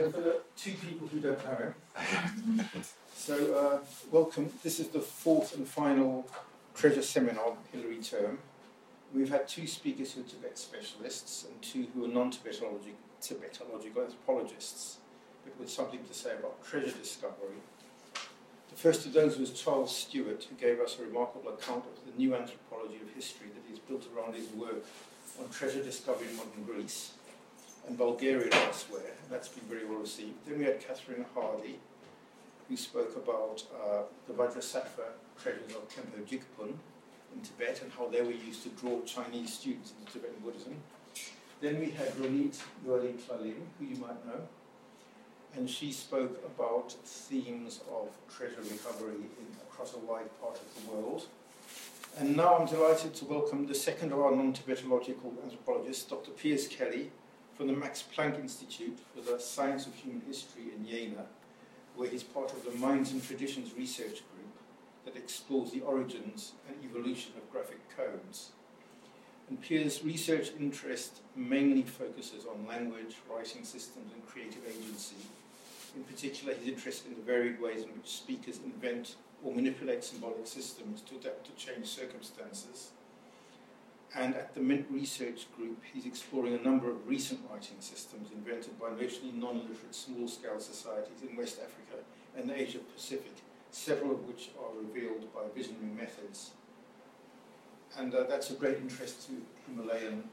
So, for the two people who don't know him, so uh, welcome. This is the fourth and final treasure seminar Hilary term. We've had two speakers who are Tibet specialists and two who are non-Tibetological Tibetological anthropologists, but with something to say about treasure discovery. The first of those was Charles Stewart, who gave us a remarkable account of the new anthropology of history that he's built around his work on treasure discovery in modern Greece and Bulgaria and elsewhere. And that's been very well received. Then we had Catherine Hardie, who spoke about uh, the Vajrasattva treasures of Khenpo Jigpun in Tibet and how they were used to draw Chinese students into Tibetan Buddhism. Then we had Ronit Yoeli Tlalim, who you might know, and she spoke about themes of treasure recovery in, across a wide part of the world. And now I'm delighted to welcome the second of our non-Tibetological anthropologists, Dr. Piers Kelly, from the Max Planck Institute for the Science of Human History in Jena, where he's part of the Minds and Traditions Research Group that explores the origins and evolution of graphic codes. And Piers' research interest mainly focuses on language, writing systems, and creative agency. In particular, he's interested in the varied ways in which speakers invent or manipulate symbolic systems to adapt to changed circumstances. And at the Mint Research Group, he's exploring a number of recent writing systems invented by mostly non-literate small-scale societies in West Africa and the Asia Pacific, several of which are revealed by visionary methods and uh, that's of great interest to Himalayan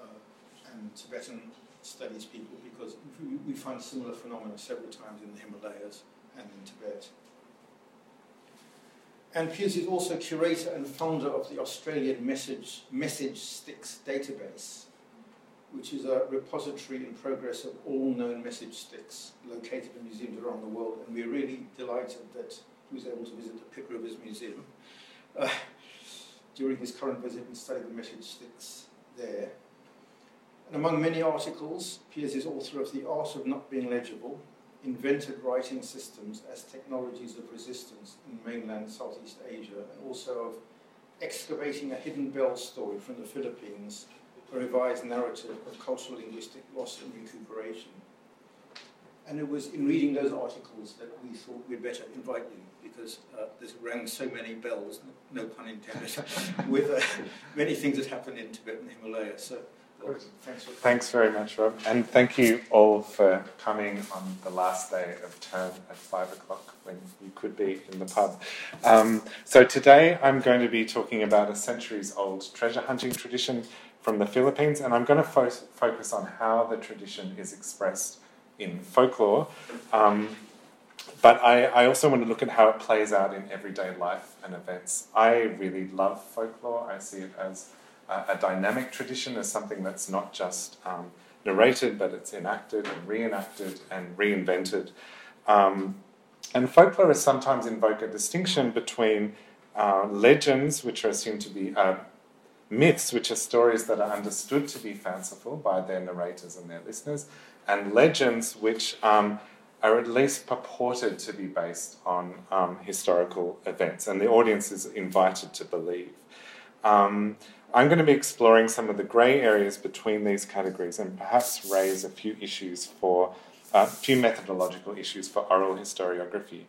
uh, and Tibetan studies people because we find similar phenomena several times in the Himalayas and in Tibet. And Piers is also curator and founder of the Australian Message, Message Sticks database, which is a repository in progress of all known message sticks located in museums around the world. And we're really delighted that he was able to visit the Pitt Rivers Museum. Uh, during his current visit and study the message sticks there. And among many articles, Piers is author of The Art of Not Being Legible, Invented Writing Systems as Technologies of Resistance in Mainland Southeast Asia, and also of Excavating a Hidden Bell Story from the Philippines, a revised narrative of cultural linguistic loss and recuperation. And it was in reading those articles that we thought we'd better invite you because uh, there's rang so many bells, no pun intended, with uh, many things that happen in Tibet and the Himalayas. So, thanks, very much, Rob. And thank you all for coming on the last day of term at five o'clock when you could be in the pub. Um, so, today I'm going to be talking about a centuries old treasure hunting tradition from the Philippines, and I'm going to fo- focus on how the tradition is expressed in folklore. Um, but I, I, also want to look at how it plays out in everyday life and events. I really love folklore. I see it as a, a dynamic tradition, as something that's not just um, narrated, but it's enacted and reenacted and reinvented. Um, and folklorists sometimes invoke a distinction between uh, legends, which are assumed to be uh, myths, which are stories that are understood to be fanciful by their narrators and their listeners, and legends, which um, are at least purported to be based on um, historical events, and the audience is invited to believe. Um, I'm going to be exploring some of the grey areas between these categories and perhaps raise a few issues for a uh, few methodological issues for oral historiography.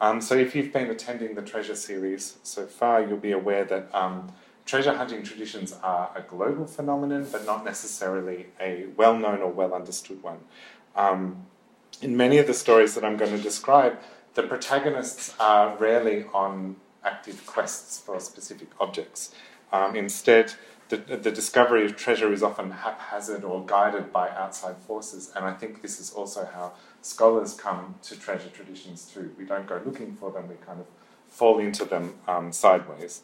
Um, so, if you've been attending the Treasure series so far, you'll be aware that um, treasure hunting traditions are a global phenomenon, but not necessarily a well known or well understood one. Um, in many of the stories that I'm going to describe, the protagonists are rarely on active quests for specific objects. Um, instead, the, the, discovery of treasure is often haphazard or guided by outside forces, and I think this is also how scholars come to treasure traditions too. We don't go looking for them, we kind of fall into them um, sideways.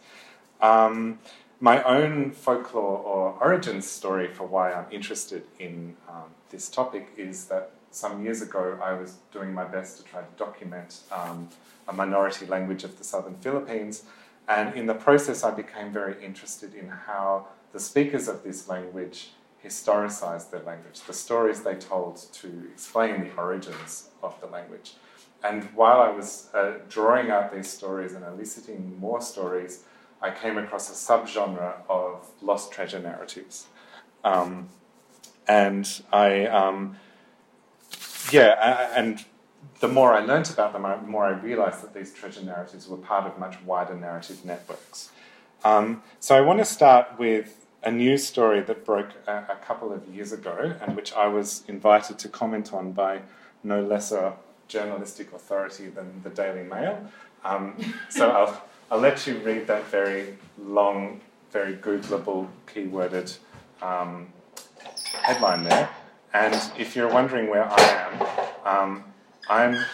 Um, my own folklore or origin story for why I'm interested in um, this topic is that some years ago, I was doing my best to try to document um, a minority language of the southern Philippines. And in the process, I became very interested in how the speakers of this language historicized their language, the stories they told to explain the origins of the language. And while I was uh, drawing out these stories and eliciting more stories, I came across a subgenre of lost treasure narratives. Um, and I um, yeah, and the more I learnt about them, the more I realised that these treasure narratives were part of much wider narrative networks. Um, so I want to start with a news story that broke a, a, couple of years ago, and which I was invited to comment on by no lesser journalistic authority than the Daily Mail. Um, so I'll, I'll let you read that very long, very Googleable, keyworded um, headline there. And if you're wondering where I am, um, I'm,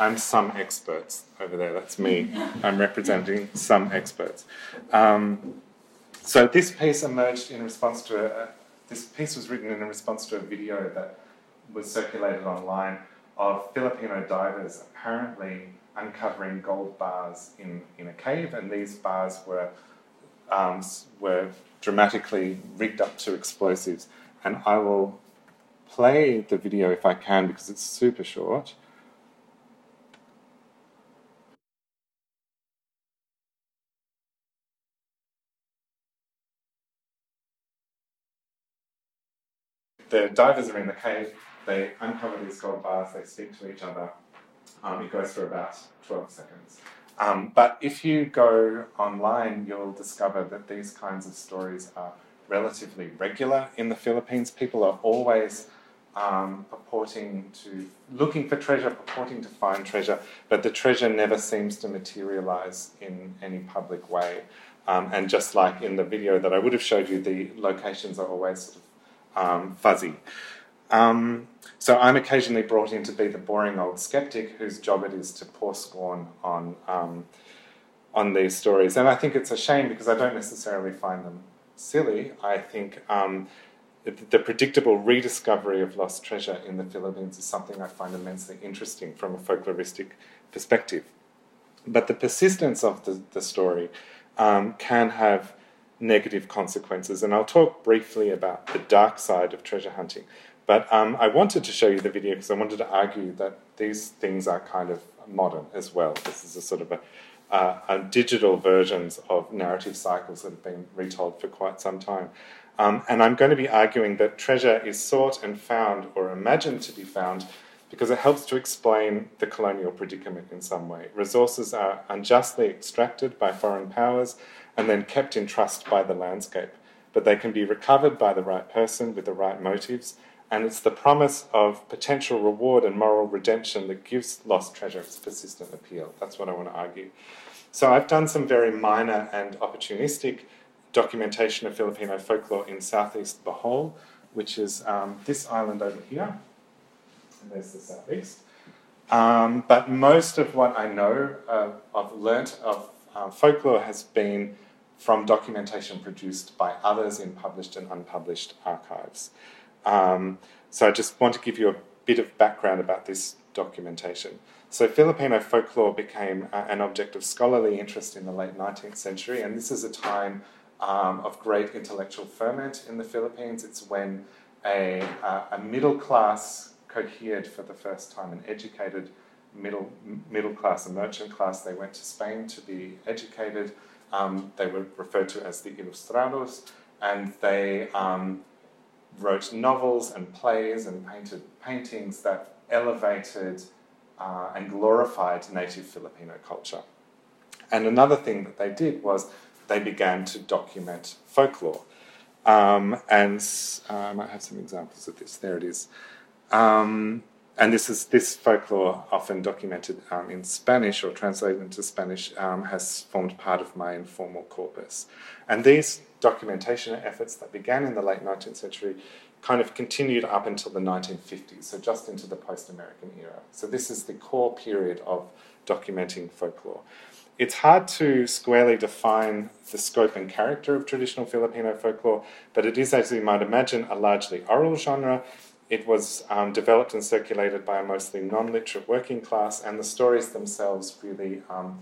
I'm some experts over there. That's me. I'm representing some experts. Um, so this piece emerged in response to a, this piece was written in response to a video that was circulated online of Filipino divers apparently uncovering gold bars in, in a cave, and these bars were um, were dramatically rigged up to explosives. And I will play the video if I can because it's super short. The divers are in the cave, they uncover these gold bars, they speak to each other. Um, it goes for about 12 seconds. Um, but if you go online, you'll discover that these kinds of stories are relatively regular in the Philippines. People are always um, purporting to, looking for treasure, purporting to find treasure, but the treasure never seems to materialize in any public way. Um, and just like in the video that I would have showed you, the locations are always sort of um, fuzzy. Um, so I'm occasionally brought in to be the boring old skeptic whose job it is to pour scorn on um, on these stories, and I think it's a shame because I don't necessarily find them silly. I think um, the predictable rediscovery of lost treasure in the Philippines is something I find immensely interesting from a folkloristic perspective. But the persistence of the, the story um, can have negative consequences, and I'll talk briefly about the dark side of treasure hunting. But um, I wanted to show you the video because I wanted to argue that these things are kind of modern as well. This is a sort of a, uh, a digital versions of narrative cycles that have been retold for quite some time. Um, and I'm going to be arguing that treasure is sought and found or imagined to be found because it helps to explain the colonial predicament in some way. Resources are unjustly extracted by foreign powers and then kept in trust by the landscape, but they can be recovered by the right person with the right motives and it's the promise of potential reward and moral redemption that gives lost treasure its persistent appeal. That's what I want to argue. So I've done some very minor and opportunistic documentation of Filipino folklore in southeast Bohol, which is um, this island over here. And there's the southeast. Um, but most of what I know, uh, I've learnt of uh, folklore has been from documentation produced by others in published and unpublished archives. Um, so I just want to give you a bit of background about this documentation. So Filipino folklore became uh, an object of scholarly interest in the late 19th century, and this is a time um, of great intellectual ferment in the Philippines. It's when a, uh, a middle class cohered for the first time, an educated middle middle class, a merchant class. They went to Spain to be educated. Um, they were referred to as the Ilustrados, and they um, wrote novels and plays and painted paintings that elevated uh, and glorified native Filipino culture. And another thing that they did was they began to document folklore. Um, and uh, I might have some examples of this. There it is. Um, and this is this folklore, often documented um, in Spanish or translated into Spanish, um, has formed part of my informal corpus. And these documentation efforts that began in the late 19th century kind of continued up until the 1950s, so just into the post American era. So, this is the core period of documenting folklore. It's hard to squarely define the scope and character of traditional Filipino folklore, but it is, as you might imagine, a largely oral genre. It was um, developed and circulated by a mostly non literate working class, and the stories themselves really um,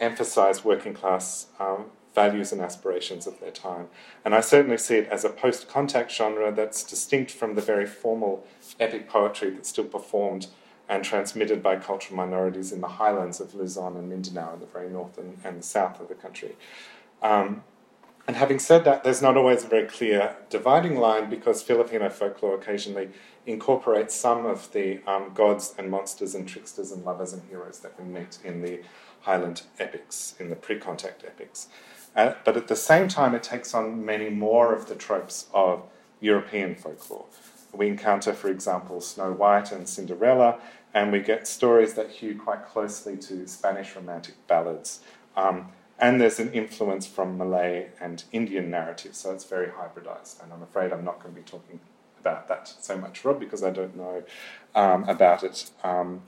emphasize working class um, values and aspirations of their time. And I certainly see it as a post contact genre that's distinct from the very formal epic poetry that's still performed and transmitted by cultural minorities in the highlands of Luzon and Mindanao in the very north and, and south of the country. Um, and having said that, there's not always a very clear dividing line because Filipino folklore occasionally incorporates some of the um, gods and monsters and tricksters and lovers and heroes that we meet in the Highland epics, in the pre contact epics. Uh, but at the same time, it takes on many more of the tropes of European folklore. We encounter, for example, Snow White and Cinderella, and we get stories that hew quite closely to Spanish romantic ballads. Um, and there's an influence from Malay and Indian narratives, so it's very hybridized. And I'm afraid I'm not going to be talking about that so much, Rob, because I don't know um, about it. Um,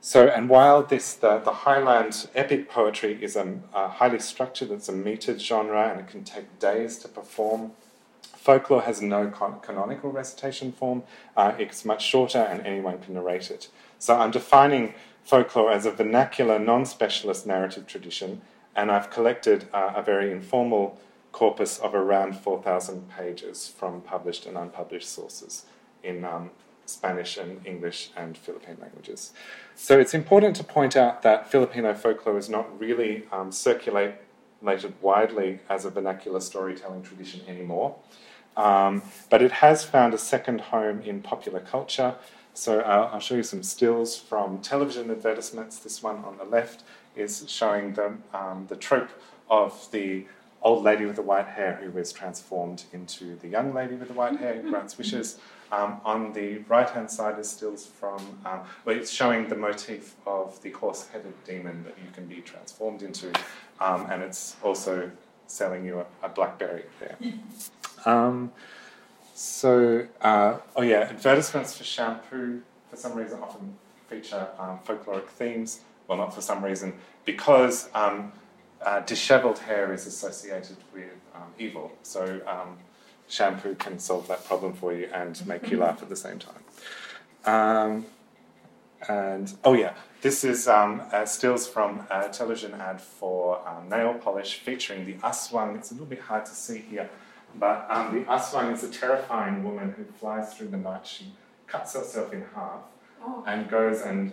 so, and while this the, the Highland epic poetry is a, a highly structured, it's a metered genre, and it can take days to perform. Folklore has no con- canonical recitation form. Uh, it's much shorter, and anyone can narrate it. So, I'm defining folklore as a vernacular, non-specialist narrative tradition, and I've collected uh, a very informal corpus of around 4,000 pages from published and unpublished sources in um, Spanish and English and Philippine languages. So it's important to point out that Filipino folklore is not really um, circulated widely as a vernacular storytelling tradition anymore, um, but it has found a second home in popular culture. So uh, I'll show you some stills from television advertisements. This one on the left is showing the, um, the trope of the old lady with the white hair who is transformed into the young lady with the white hair who grants wishes. Um, on the right hand side is stills from, um, well, it's showing the motif of the horse headed demon that you can be transformed into, um, and it's also selling you a, a blackberry there. So, uh, oh yeah, advertisements for shampoo for some reason often feature um, folkloric themes. Well, not for some reason, because um, uh, disheveled hair is associated with um, evil. So um, shampoo can solve that problem for you and make you laugh at the same time. Um, and oh yeah, this is um, uh, stills from a television ad for um, nail polish featuring the aswang. It's a little bit hard to see here, but um, the aswang is a terrifying woman who flies through the night. She cuts herself in half oh. and goes and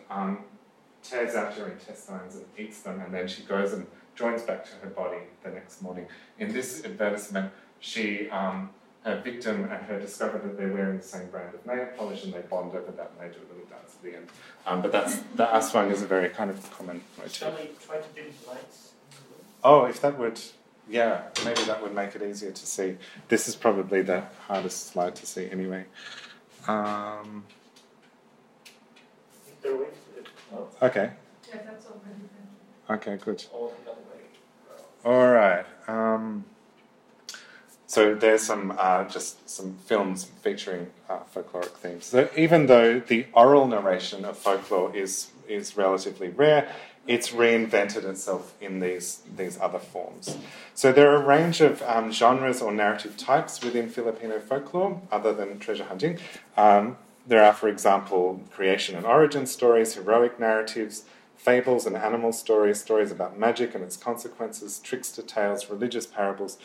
tears out your intestines and eats them, and then she goes and joins back to her body the next morning. In this advertisement, she, um, her victim and her discover that they're wearing the same brand of nail polish and they bond over that and they do a little dance at the end. Um, but that's the aswang is a very kind of common motif. Shall we try to dim the lights? Oh, if that would, yeah, maybe that would make it easier to see. This is probably the hardest slide to see anyway. Um, okay. Okay, good. All right. Um, so there's some uh, just some films featuring uh, folkloric themes. So even though the oral narration of folklore is is relatively rare, it's reinvented itself in these these other forms. So there are a range of um, genres or narrative types within Filipino folklore, other than treasure hunting. Um, there are, for example, creation and origin stories, heroic narratives, fables and animal stories, stories about magic and its consequences, trickster tales, religious parables.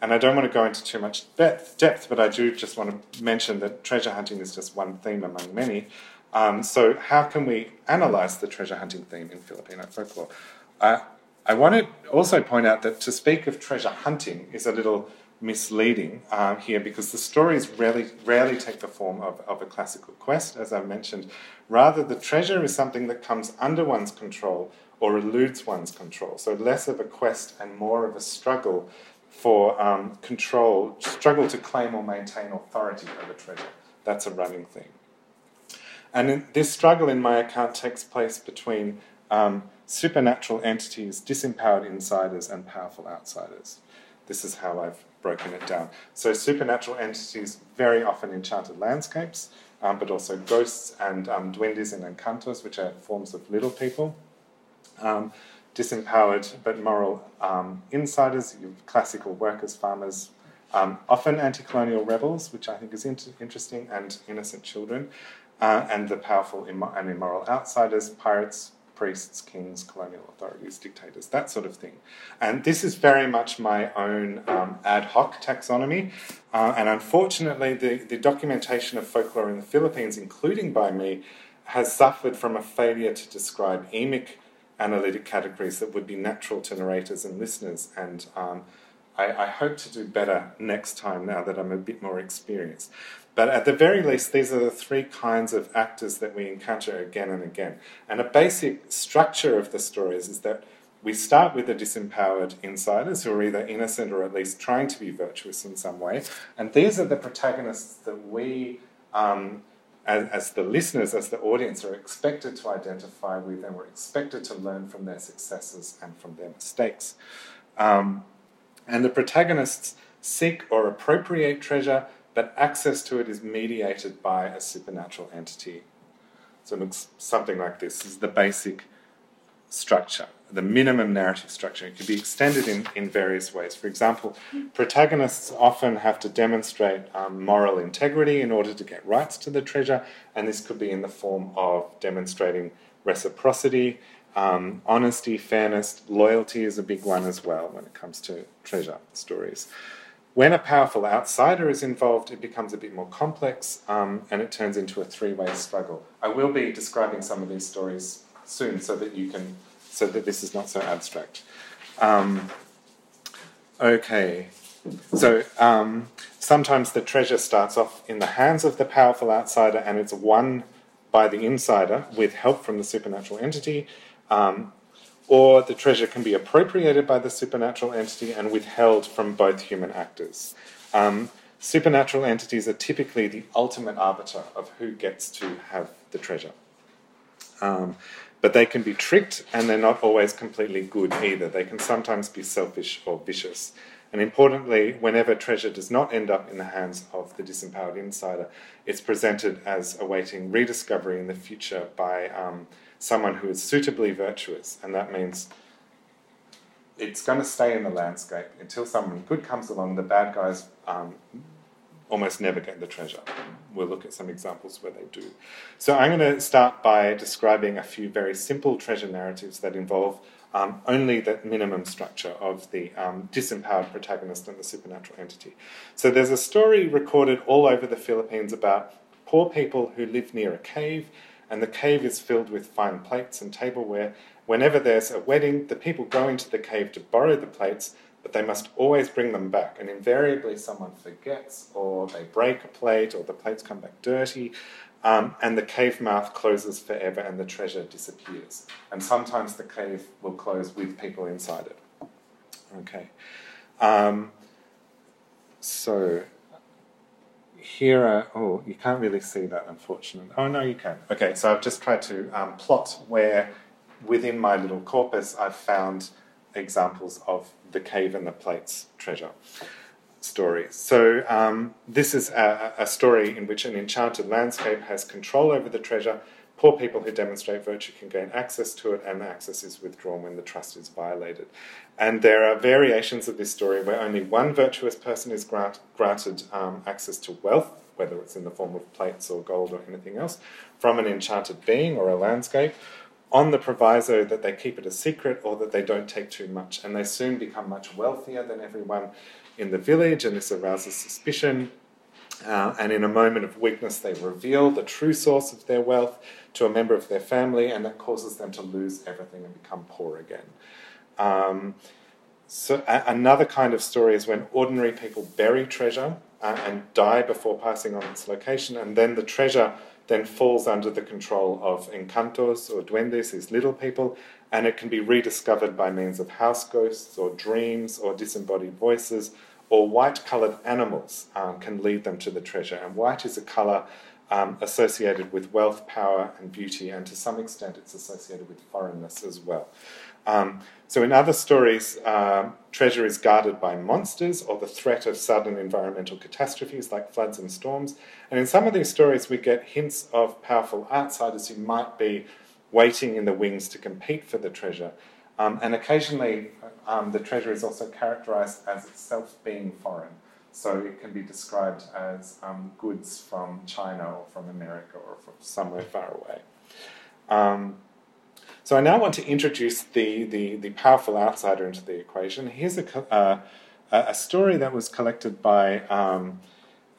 And I don't want to go into too much depth, depth but I do just want to mention that treasure hunting is just one theme among many. Um, so, how can we analyze the treasure hunting theme in Filipino folklore? Uh, I want to also point out that to speak of treasure hunting is a little misleading um, here because the stories rarely, rarely take the form of, of a classical quest, as I mentioned. Rather, the treasure is something that comes under one's control or eludes one's control. So, less of a quest and more of a struggle for um, control, struggle to claim or maintain authority over treasure. That's a running theme. And in, this struggle, in my account, takes place between um, supernatural entities, disempowered insiders, and powerful outsiders. This is how I've broken it down. So, supernatural entities very often enchanted landscapes, um, but also ghosts and um, duendes and encantos, which are forms of little people. Um, disempowered but moral um, insiders, classical workers, farmers, um, often anti colonial rebels, which I think is inter- interesting, and innocent children. Uh, and the powerful and immoral outsiders, pirates, priests, kings, colonial authorities, dictators, that sort of thing. And this is very much my own um, ad hoc taxonomy. Uh, and unfortunately, the, the documentation of folklore in the Philippines, including by me, has suffered from a failure to describe emic analytic categories that would be natural to narrators and listeners. And um, I, I, hope to do better next time now that I'm a bit more experienced. But at the very least, these are the three kinds of actors that we encounter again and again. And a basic structure of the stories is that we start with the disempowered insiders who are either innocent or at least trying to be virtuous in some way. And these are the protagonists that we, um, as, as, the listeners, as the audience, are expected to identify with and we're expected to learn from their successes and from their mistakes. Um, and the protagonists seek or appropriate treasure, but access to it is mediated by a supernatural entity. So it looks something like this. This is the basic structure, the minimum narrative structure. It can be extended in, in various ways. For example, protagonists often have to demonstrate um, moral integrity in order to get rights to the treasure, and this could be in the form of demonstrating reciprocity, um, honesty, fairness, loyalty is a big one as well when it comes to treasure stories. When a powerful outsider is involved, it becomes a bit more complex um, and it turns into a three way struggle. I will be describing some of these stories soon so that you can, so that this is not so abstract. Um, okay, so um, sometimes the treasure starts off in the hands of the powerful outsider and it's won by the insider with help from the supernatural entity. Um, or the treasure can be appropriated by the supernatural entity and withheld from both human actors. Um, supernatural entities are typically the ultimate arbiter of who gets to have the treasure. Um, but they can be tricked and they're not always completely good either. They can sometimes be selfish or vicious. And importantly, whenever treasure does not end up in the hands of the disempowered insider, it's presented as awaiting rediscovery in the future by um, someone who is suitably virtuous, and that means it's going to stay in the landscape until someone good comes along. The bad guys um, almost never get the treasure. We'll look at some examples where they do. So I'm going to start by describing a few very simple treasure narratives that involve um, only the minimum structure of the um, disempowered protagonist and the supernatural entity. So there's a story recorded all over the Philippines about poor people who live near a cave and the cave is filled with fine plates and tableware. Whenever there's a wedding, the people go into the cave to borrow the plates, but they must always bring them back. And invariably, someone forgets, or they break a plate, or the plates come back dirty, um, and the cave mouth closes forever and the treasure disappears. And sometimes the cave will close with people inside it. Okay. Um, so here are, oh, you can't really see that, unfortunately. Oh, no, you can. Okay, so I've just tried to um, plot where within my little corpus I've found examples of the cave and the plates treasure story. So um, this is a, a, story in which an enchanted landscape has control over the treasure. Poor people who demonstrate virtue can gain access to it, and access is withdrawn when the trust is violated. And there are variations of this story where only one virtuous person is grant, granted um, access to wealth, whether it's in the form of plates or gold or anything else, from an enchanted being or a landscape, on the proviso that they keep it a secret or that they don't take too much. And they soon become much wealthier than everyone in the village, and this arouses suspicion. Uh, and in a moment of weakness, they reveal the true source of their wealth to a member of their family, and that causes them to lose everything and become poor again. Um, so a- another kind of story is when ordinary people bury treasure uh, and die before passing on its location, and then the treasure then falls under the control of encantos or duendes, these little people, and it can be rediscovered by means of house ghosts or dreams or disembodied voices, or white coloured animals um, can lead them to the treasure. And white is a colour um, associated with wealth, power, and beauty, and to some extent it's associated with foreignness as well. Um, so, in other stories, uh, treasure is guarded by monsters or the threat of sudden environmental catastrophes like floods and storms. And in some of these stories, we get hints of powerful outsiders who might be waiting in the wings to compete for the treasure. Um, and occasionally, um, the treasure is also characterized as itself being foreign. So it can be described as um, goods from China or from America or from somewhere far away. Um, so I now want to introduce the, the, the powerful outsider into the equation. Here's a, uh, a story that was collected by um,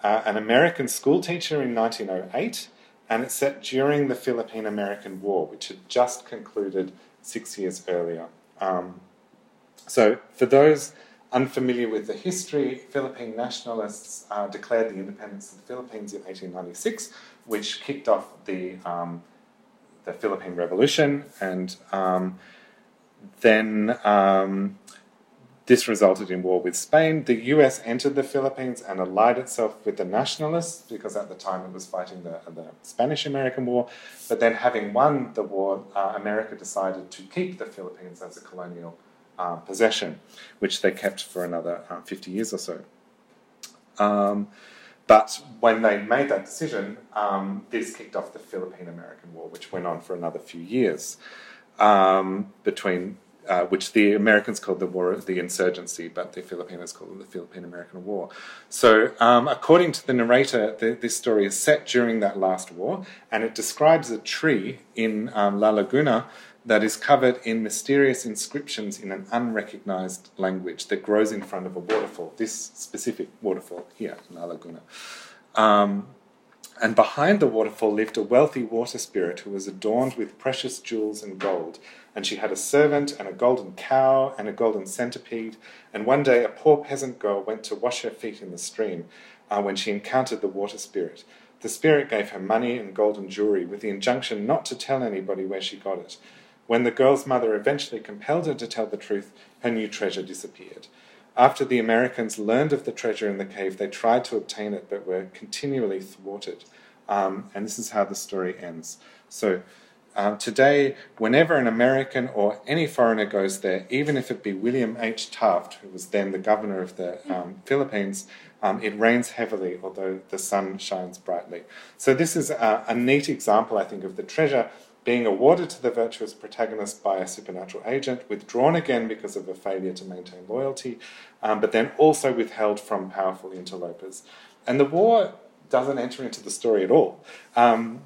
uh, an American school teacher in 1908, and it's set during the Philippine American War, which had just concluded six years earlier. Um, so, for those unfamiliar with the history, Philippine nationalists uh, declared the independence of the Philippines in 1896, which kicked off the, um, the Philippine Revolution. And um, then um, this resulted in war with Spain. The US entered the Philippines and allied itself with the nationalists because at the time it was fighting the, the Spanish American War. But then, having won the war, uh, America decided to keep the Philippines as a colonial uh, possession, which they kept for another uh, 50 years or so. Um, but when they made that decision, um, this kicked off the Philippine American War, which went on for another few years um, between uh, which the Americans called the War of the Insurgency, but the Filipinos called it the Philippine American War. So, um, according to the narrator, the, this story is set during that last war, and it describes a tree in um, La Laguna that is covered in mysterious inscriptions in an unrecognized language that grows in front of a waterfall, this specific waterfall here in La Laguna. Um, and behind the waterfall lived a wealthy water spirit who was adorned with precious jewels and gold and she had a servant and a golden cow and a golden centipede. And one day a poor peasant girl went to wash her feet in the stream uh, when she encountered the water spirit. The spirit gave her money and golden jewelry with the injunction not to tell anybody where she got it. When the girl's mother eventually compelled her to tell the truth, her new treasure disappeared. After the Americans learned of the treasure in the cave, they tried to obtain it but were continually thwarted. Um, and this is how the story ends. So, um, today, whenever an American or any foreigner goes there, even if it be William H. Taft, who was then the governor of the um, Philippines, um, it rains heavily, although the sun shines brightly. So, this is a, a, neat example, I think, of the treasure being awarded to the virtuous protagonist by a supernatural agent, withdrawn again because of a failure to maintain loyalty, um, but then also withheld from powerful interlopers. And the war doesn't enter into the story at all. Um,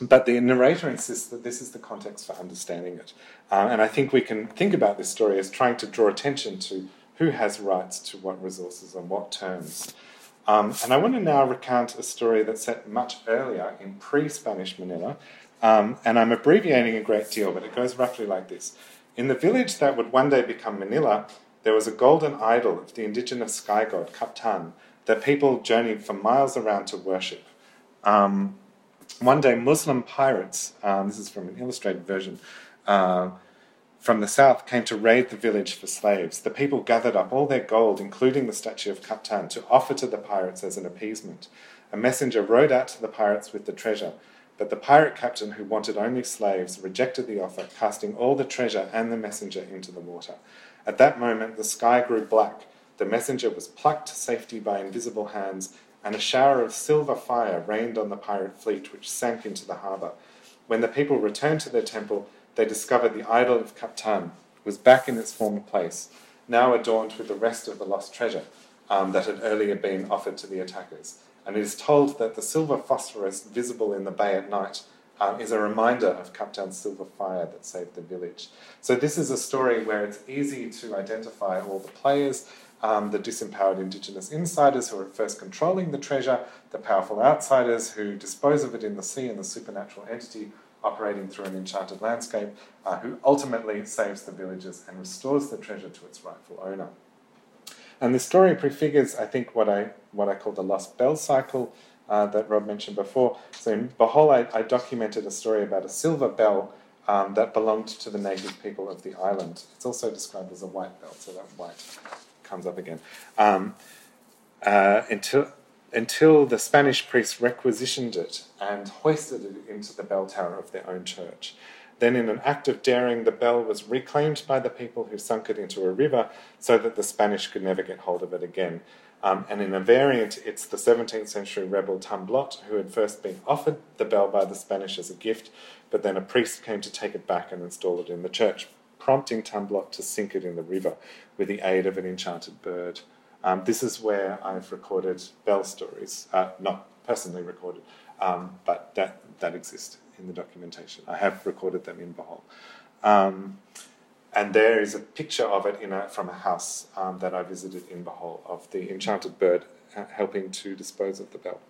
but the narrator insists that this is the context for understanding it. Um, and I think we can think about this story as trying to draw attention to who has rights to what resources on what terms. Um, and I want to now recount a story that's set much earlier in pre Spanish Manila. Um, and I'm abbreviating a great deal, but it goes roughly like this. In the village that would one day become Manila, there was a golden idol of the indigenous sky god, Kaptan, that people journeyed for miles around to worship. Um, one day, Muslim pirates, um, this is from an illustrated version, uh, from the south came to raid the village for slaves. The people gathered up all their gold, including the statue of Kaptan, to offer to the pirates as an appeasement. A messenger rode out to the pirates with the treasure, but the pirate captain, who wanted only slaves, rejected the offer, casting all the treasure and the messenger into the water. At that moment, the sky grew black. The messenger was plucked to safety by invisible hands, and a shower of silver fire rained on the pirate fleet, which sank into the harbour. When the people returned to their temple, they discovered the idol of Kaptan was back in its former place, now adorned with the rest of the lost treasure um, that had earlier been offered to the attackers. And it is told that the silver phosphorus visible in the bay at night um, is a reminder of Kaptan's silver fire that saved the village. So, this is a story where it's easy to identify all the players um, the disempowered indigenous insiders who are first controlling the treasure, the powerful outsiders who dispose of it in the sea, and the supernatural entity operating through an enchanted landscape, uh, who ultimately saves the villagers and restores the treasure to its rightful owner. And the story prefigures, I think, what I what I call the lost bell cycle uh, that Rob mentioned before. So in Bohol, I, I documented a story about a silver bell um, that belonged to the native people of the island. It's also described as a white bell, so that white comes up again. Um, uh, until until the Spanish priests requisitioned it and hoisted it into the bell tower of their own church. Then, in an act of daring, the bell was reclaimed by the people who sunk it into a river so that the Spanish could never get hold of it again. Um, and in a variant, it's the 17th century rebel Tamblot who had first been offered the bell by the Spanish as a gift, but then a priest came to take it back and install it in the church prompting Tamblot to sink it in the river with the aid of an enchanted bird. Um, this is where I've recorded bell stories, uh, not personally recorded, um, but that, that exist in the documentation. I have recorded them in Bohol. And there is a picture of it a, from a house um, that I visited in Bohol of the enchanted bird uh, helping to dispose of the bell.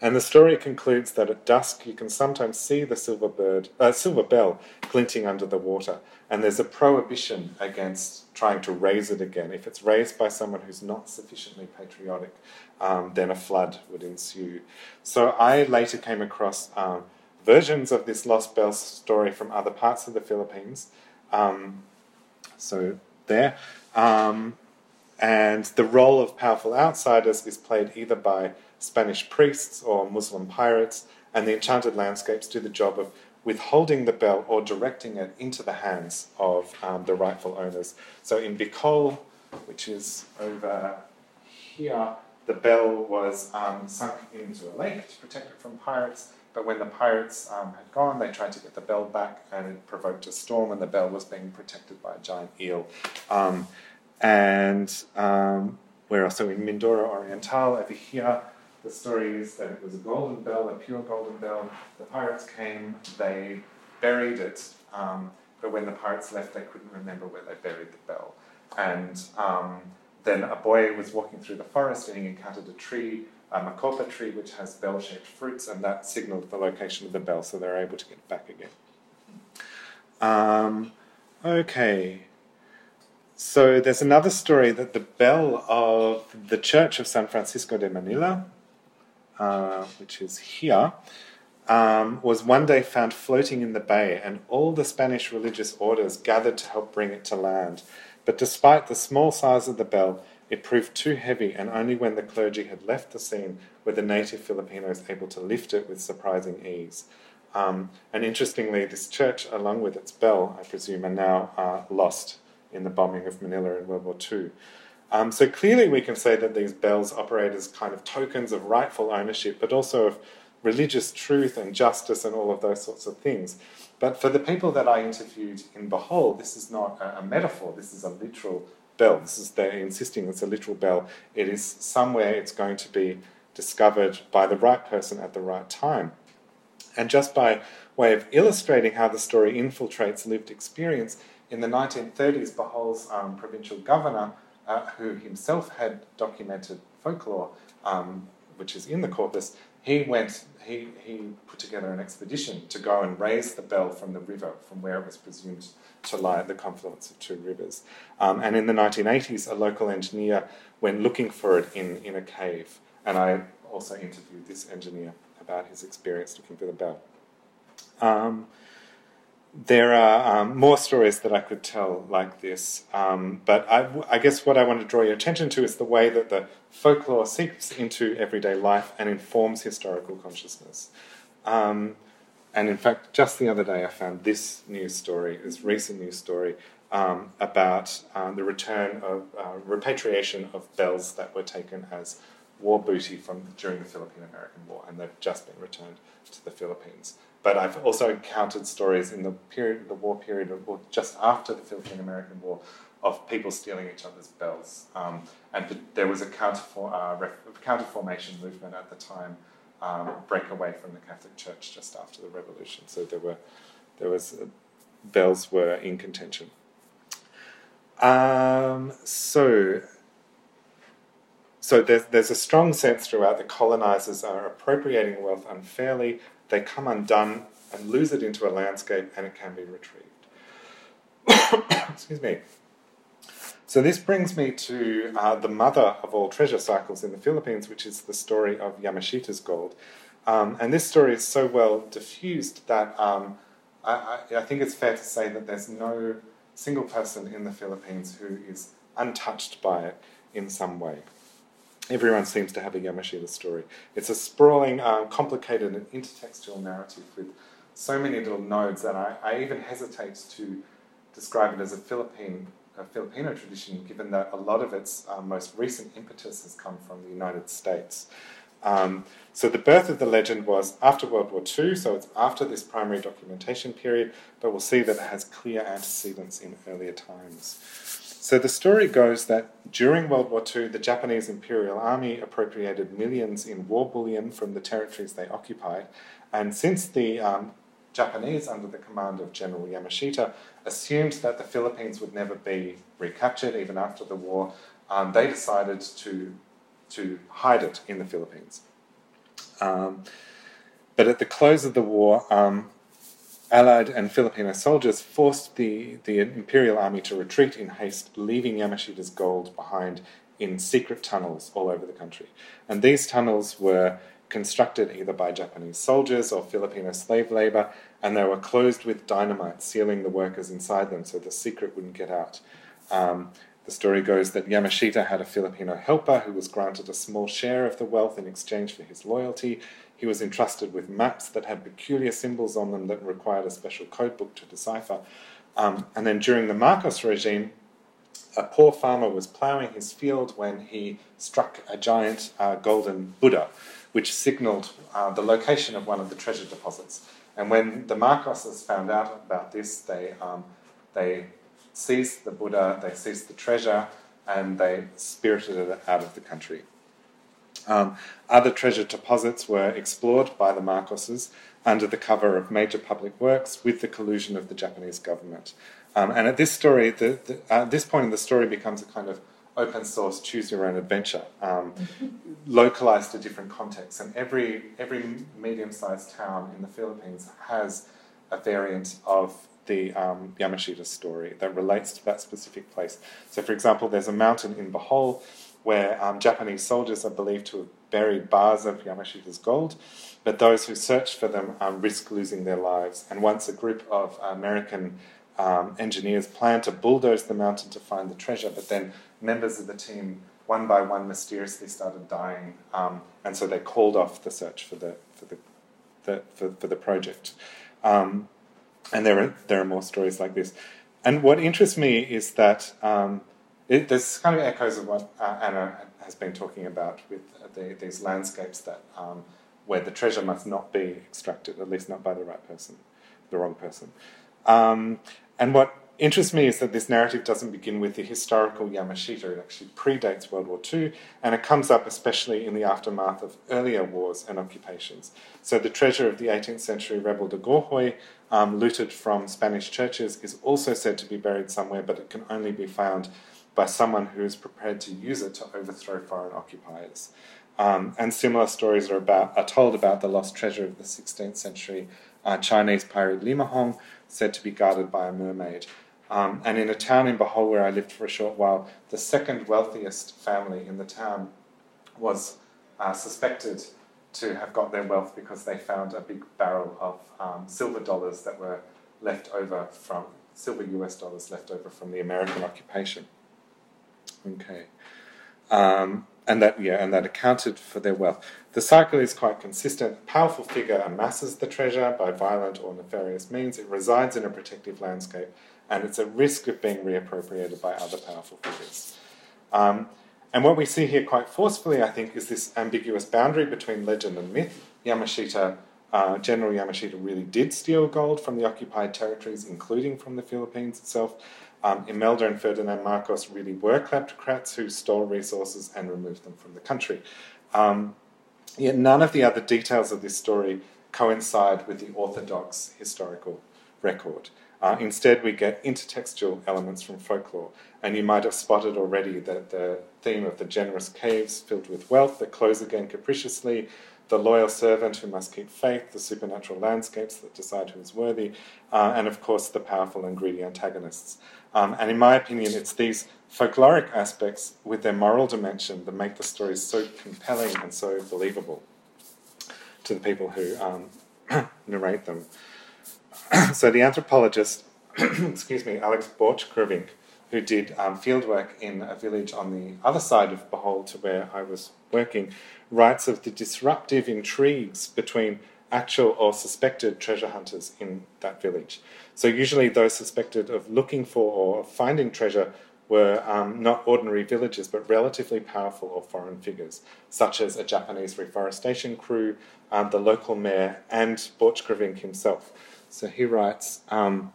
And the story concludes that at dusk you can sometimes see the silver bird, uh, silver bell glinting under the water, and there's a prohibition against trying to raise it again. If it's raised by someone who's not sufficiently patriotic, um, then a flood would ensue. So I later came across um, versions of this lost bell story from other parts of the Philippines. Um, so there. Um, and the role of powerful outsiders is played either by Spanish priests or Muslim pirates, and the enchanted landscapes do the job of withholding the bell or directing it into the hands of um, the rightful owners. So in Bicol, which is over here, the bell was um, sunk into a lake to protect it from pirates. But when the pirates um, had gone, they tried to get the bell back, and it provoked a storm, and the bell was being protected by a giant eel. Um, and um, where also in Mindoro Oriental, over here, the story is that it was a golden bell, a pure golden bell. The pirates came, they buried it, um, but when the pirates left, they couldn't remember where they buried the bell. And um, then a boy was walking through the forest and he encountered a tree, a makopa tree, which has bell shaped fruits, and that signaled the location of the bell, so they're able to get back again. Um, okay. So there's another story that the bell of the Church of San Francisco de Manila, uh, which is here, um, was one day found floating in the bay, and all the Spanish religious orders gathered to help bring it to land. But despite the small size of the bell, it proved too heavy, and only when the clergy had left the scene were the native Filipinos able to lift it with surprising ease. Um, and interestingly, this church, along with its bell, I presume, are now uh, lost in the bombing of Manila in World War II. Um, so clearly, we can say that these bells operate as kind of tokens of rightful ownership, but also of religious truth and justice and all of those sorts of things. But for the people that I interviewed in Bohol, this is not a, a metaphor, this is a literal bell. This is they're insisting it's a literal bell. It is somewhere it's going to be discovered by the right person at the right time. And just by way of illustrating how the story infiltrates lived experience, in the 1930s, Bohol's um, provincial governor, uh, who himself had documented folklore, um, which is in the corpus, he went, he, he put together an expedition to go and raise the bell from the river, from where it was presumed to lie at the confluence of two rivers. Um, and in the 1980s, a local engineer went looking for it in, in a cave. And I also interviewed this engineer about his experience looking for the bell. Um, there are um, more stories that I could tell like this, um, but I, I, guess what I want to draw your attention to is the way that the folklore seeps into everyday life and informs historical consciousness. Um, and in fact, just the other day, I found this news story, this recent news story um, about uh, the return of uh, repatriation of bells that were taken as war booty from during the Philippine American War, and they've just been returned to the Philippines. But I've also encountered stories in the period, the war period, or just after the Philippine American War, of people stealing each other's bells. Um, and there was a counter, uh, counter formation movement at the time, um, break away from the Catholic Church just after the revolution. So there were, there was, uh, bells were in contention. Um, so, so there's, there's a strong sense throughout that colonizers are appropriating wealth unfairly, they come undone and lose it into a landscape and it can be retrieved. Excuse me. So, this brings me to uh, the mother of all treasure cycles in the Philippines, which is the story of Yamashita's gold. Um, and this story is so well diffused that um, I, I, think it's fair to say that there's no single person in the Philippines who is untouched by it in some way everyone seems to have a Yamashita story. It's a sprawling, um, complicated, and intertextual narrative with so many little nodes that I, I even hesitate to describe it as a Philippine Filipino tradition, given that a lot of its uh, most recent impetus has come from the United States. Um, so the birth of the legend was after World War II, so it's after this primary documentation period, but we'll see that it has clear antecedents in earlier times. So the story goes that during World War II, the Japanese Imperial Army appropriated millions in war bullion from the territories they occupied, and since the um, Japanese, under the command of General Yamashita, assumed that the Philippines would never be recaptured even after the war, um, they decided to, to hide it in the Philippines. Um, but at the close of the war, um, Allied and Filipino soldiers forced the, the Imperial Army to retreat in haste, leaving Yamashita's gold behind in secret tunnels all over the country. And these tunnels were constructed either by Japanese soldiers or Filipino slave labor, and they were closed with dynamite, sealing the workers inside them so the secret wouldn't get out. Um, the story goes that Yamashita had a Filipino helper who was granted a small share of the wealth in exchange for his loyalty. He was entrusted with maps that had peculiar symbols on them that required a special code book to decipher. Um, and then during the Marcos regime, a poor farmer was ploughing his field when he struck a giant uh, golden Buddha, which signaled uh, the location of one of the treasure deposits. And when the Marcoses found out about this, they, um, they seized the Buddha, they seized the treasure, and they spirited it out of the country. Um, other treasure deposits were explored by the Marcoses under the cover of major public works with the collusion of the Japanese government. Um, and at this story, the, the, at this point in the story, becomes a kind of open source, choose your own adventure, um, localized to different contexts. And every every medium sized town in the Philippines has a variant of the um, Yamashita story that relates to that specific place. So, for example, there's a mountain in Bohol where um, Japanese soldiers are believed to have buried bars of Yamashita's gold, but those who search for them um, risk losing their lives. And once a group of American um, engineers planned to bulldoze the mountain to find the treasure, but then members of the team, one by one, mysteriously started dying, um, and so they called off the search for the for the, the for, for the project. Um, and there are there are more stories like this. And what interests me is that um, it, there's kind of echoes of what uh, Anna has been talking about with the, these landscapes that um, where the treasure must not be extracted, at least not by the right person, the wrong person. Um, and what interests me is that this narrative doesn't begin with the historical Yamashita. It actually predates World War II, and it comes up especially in the aftermath of earlier wars and occupations. So the treasure of the 18th century rebel Dagohoy, um, looted from Spanish churches, is also said to be buried somewhere, but it can only be found by someone who is prepared to use it to overthrow foreign occupiers. Um, and similar stories are, about, are told about the lost treasure of the 16th century uh, Chinese pirate Limahong, said to be guarded by a mermaid. Um, and in a town in Bohol where I lived for a short while, the second wealthiest family in the town was uh, suspected to have got their wealth because they found a big barrel of um, silver dollars that were left over from silver US dollars left over from the American occupation. Okay. Um, and that yeah, and that accounted for their wealth. The cycle is quite consistent. A powerful figure amasses the treasure by violent or nefarious means. It resides in a protective landscape, and it's at risk of being reappropriated by other powerful figures. Um, and what we see here quite forcefully, I think, is this ambiguous boundary between legend and myth. Yamashita, uh, General Yamashita, really did steal gold from the occupied territories, including from the Philippines itself. Um, Imelda and Ferdinand Marcos really were kleptocrats who stole resources and removed them from the country. Um, yet none of the other details of this story coincide with the orthodox historical record. Uh, instead, we get intertextual elements from folklore, and you might have spotted already that the theme of the generous caves filled with wealth that close again capriciously, the loyal servant who must keep faith, the supernatural landscapes that decide who is worthy, uh, and of course the powerful and greedy antagonists. Um, and in my opinion, it's these folkloric aspects with their moral dimension that make the stories so compelling and so believable to the people who um, narrate them. so the anthropologist, excuse me, Alex Borchgrevink, who did um, fieldwork in a village on the other side of Bohol to where I was working, writes of the disruptive intrigues between actual or suspected treasure hunters in that village. So, usually, those suspected of looking for or finding treasure were um, not ordinary villagers, but relatively powerful or foreign figures, such as a Japanese reforestation crew, um, the local mayor, and Borchgrevink himself. So he writes um,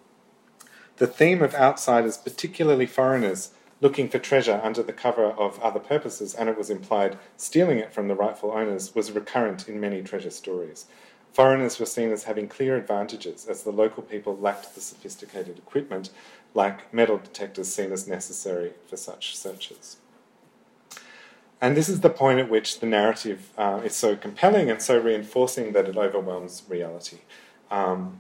The theme of outsiders, particularly foreigners, looking for treasure under the cover of other purposes, and it was implied stealing it from the rightful owners, was recurrent in many treasure stories. Foreigners were seen as having clear advantages, as the local people lacked the sophisticated equipment, like metal detectors seen as necessary for such searches. and this is the point at which the narrative uh, is so compelling and so reinforcing that it overwhelms reality. Um,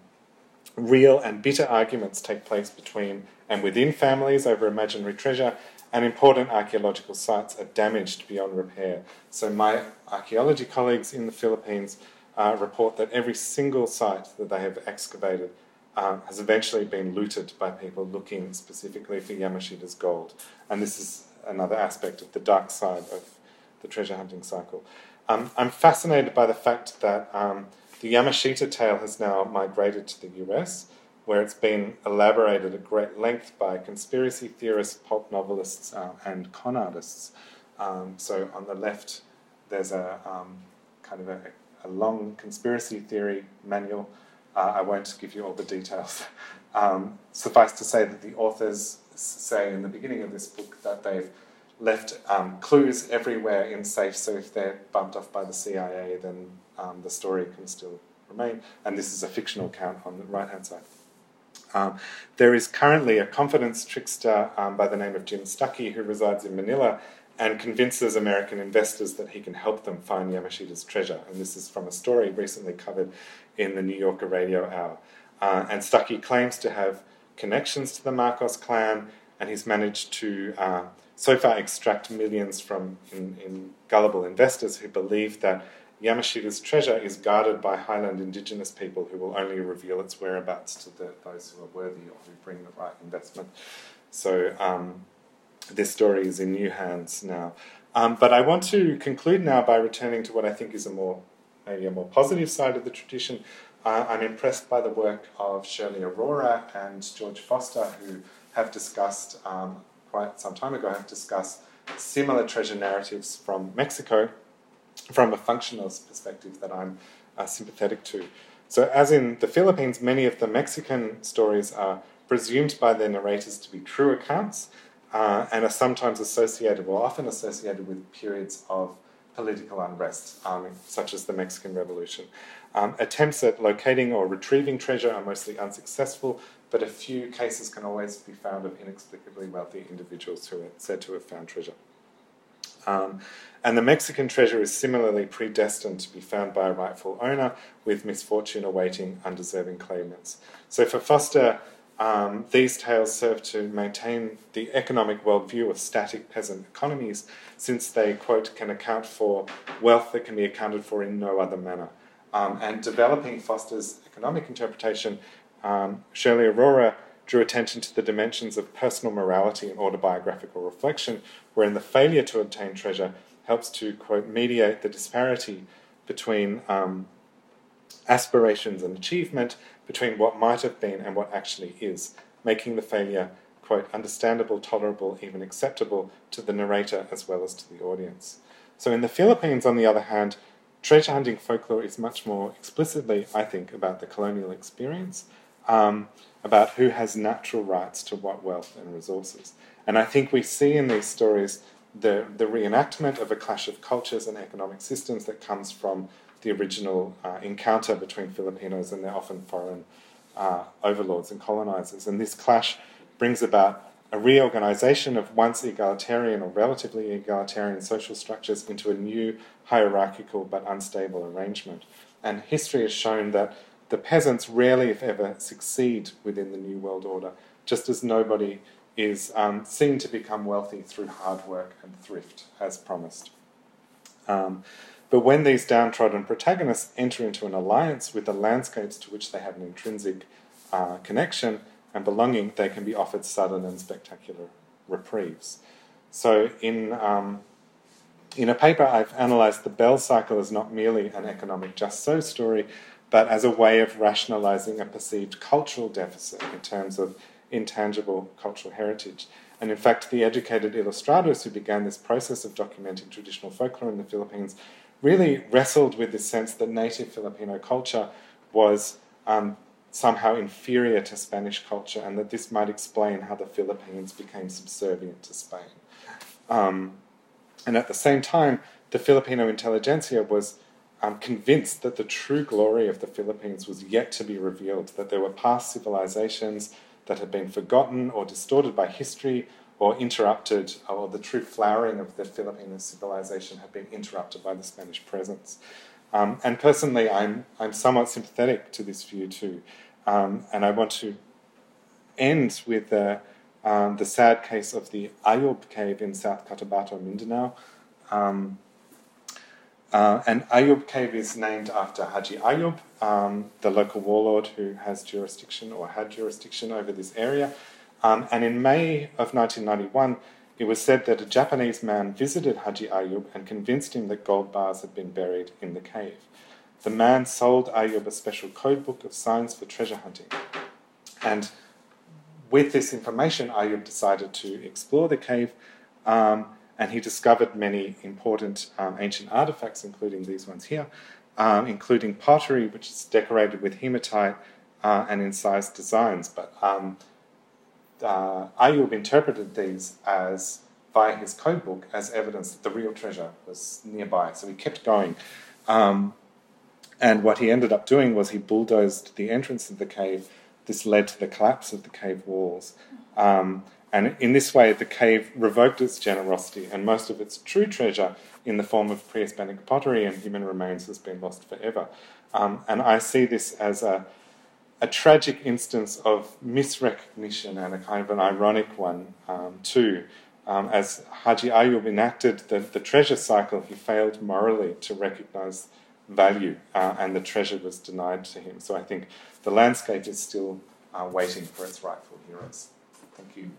real and bitter arguments take place between and within families over imaginary treasure, and important archaeological sites are damaged beyond repair. So, my archaeology colleagues in the Philippines uh, report that every single site that they have excavated um, has eventually been looted by people looking specifically for Yamashita's gold. And this is another aspect of the dark side of the treasure hunting cycle. Um, I'm fascinated by the fact that um, the Yamashita tale has now migrated to the US, where it's been elaborated at great length by conspiracy theorists, pulp novelists, uh, and con artists. Um, so on the left, there's a um, kind of a, a, long conspiracy theory manual. Uh, I won't give you all the details. Um, suffice to say that the authors say in the beginning of this book that they've left um, clues everywhere in safe, so if they're bumped off by the CIA, then um, the story can still remain. And this is a fictional account on the right hand side. Um, there is currently a confidence trickster um, by the name of Jim Stuckey who resides in Manila and convinces American investors that he can help them find Yamashita's treasure. And this is from a story recently covered in the New Yorker Radio Hour. Uh, and Stuckey claims to have connections to the Marcos clan, and he's managed to uh, so far extract millions from in, in gullible investors who believe that Yamashita's treasure is guarded by highland indigenous people who will only reveal its whereabouts to the, those who are worthy or who bring the right investment. So um, this story is in new hands now. Um, but I want to conclude now by returning to what I think is a more maybe a more positive side of the tradition. Uh, I'm impressed by the work of Shirley Arora and George Foster, who have discussed um, quite some time ago have discussed similar treasure narratives from Mexico from a functionalist perspective that I'm uh, sympathetic to. So, as in the Philippines, many of the Mexican stories are presumed by their narrators to be true accounts uh, and are sometimes associated, or often associated, with periods of political unrest, um, such as the Mexican Revolution. Um, attempts at locating or retrieving treasure are mostly unsuccessful, but a few cases can always be found of inexplicably wealthy individuals who are said to have found treasure. Um, and the Mexican treasure is similarly predestined to be found by a rightful owner, with misfortune awaiting undeserving claimants. So for Foster, um, these tales serve to maintain the economic worldview of static peasant economies, since they, quote, can account for wealth that can be accounted for in no other manner. Um, and developing Foster's economic interpretation, um, Shirley Arora drew attention to the dimensions of personal morality and autobiographical reflection, wherein the failure to obtain treasure helps to, quote, mediate the disparity between um, aspirations and achievement, between what might have been and what actually is, making the failure, quote, understandable, tolerable, even acceptable to the narrator as well as to the audience. So in the Philippines, on the other hand, treasure hunting folklore is much more explicitly, I think, about the colonial experience um, about who has natural rights to what wealth and resources. And I think we see in these stories the, the reenactment of a clash of cultures and economic systems that comes from the original uh, encounter between Filipinos and their often foreign uh, overlords and colonizers. And this clash brings about a reorganization of once egalitarian or relatively egalitarian social structures into a new hierarchical but unstable arrangement. And history has shown that the peasants rarely, if ever, succeed within the New World Order, just as nobody is um, seen to become wealthy through hard work and thrift, as promised. Um, but when these downtrodden protagonists enter into an alliance with the landscapes to which they have an intrinsic uh, connection and belonging, they can be offered sudden and spectacular reprieves. So, in um, in a paper, I've analysed the Bell cycle as not merely an economic just so story, but as a way of rationalizing a perceived cultural deficit in terms of intangible cultural heritage. And in fact, the educated ilustrados who began this process of documenting traditional folklore in the Philippines really wrestled with this sense that native Filipino culture was um, somehow inferior to Spanish culture, and that this might explain how the Philippines became subservient to Spain. Um, and at the same time, the Filipino intelligentsia was um, convinced that the true glory of the Philippines was yet to be revealed, that there were past civilizations that had been forgotten or distorted by history or interrupted, or the true flowering of the Filipino civilization had been interrupted by the Spanish presence. Um, and personally, I'm, I'm somewhat sympathetic to this view too. Um, and I want to end with the, um, the sad case of the Ayub cave in South Cotabato, Mindanao. Uh, and Ayub cave is named after Haji Ayub, um, the local warlord who has jurisdiction or had jurisdiction over this area. Um, and in May of 1991, it was said that a Japanese man visited Haji Ayub and convinced him that gold bars had been buried in the cave. The man sold Ayub a special code book of signs for treasure hunting. And with this information, Ayub decided to explore the cave, um, and he discovered many important um, ancient artifacts, including these ones here, um, including pottery, which is decorated with hematite uh, and incised designs. But um, uh, Ayub interpreted these as, via his code book, as evidence that the real treasure was nearby. So he kept going. Um, and what he ended up doing was he bulldozed the entrance of the cave. This led to the collapse of the cave walls. Um, and in this way, the cave revoked its generosity, and most of its true treasure, in the form of pre Hispanic pottery and human remains, has been lost forever. Um, and I see this as a a tragic instance of misrecognition and a kind of an ironic one um, too. Um, as Haji Ayub enacted the, the treasure cycle, he failed morally to recognize value, uh, and the treasure was denied to him. So I think the landscape is still uh, waiting for its rightful heroes. Thank you.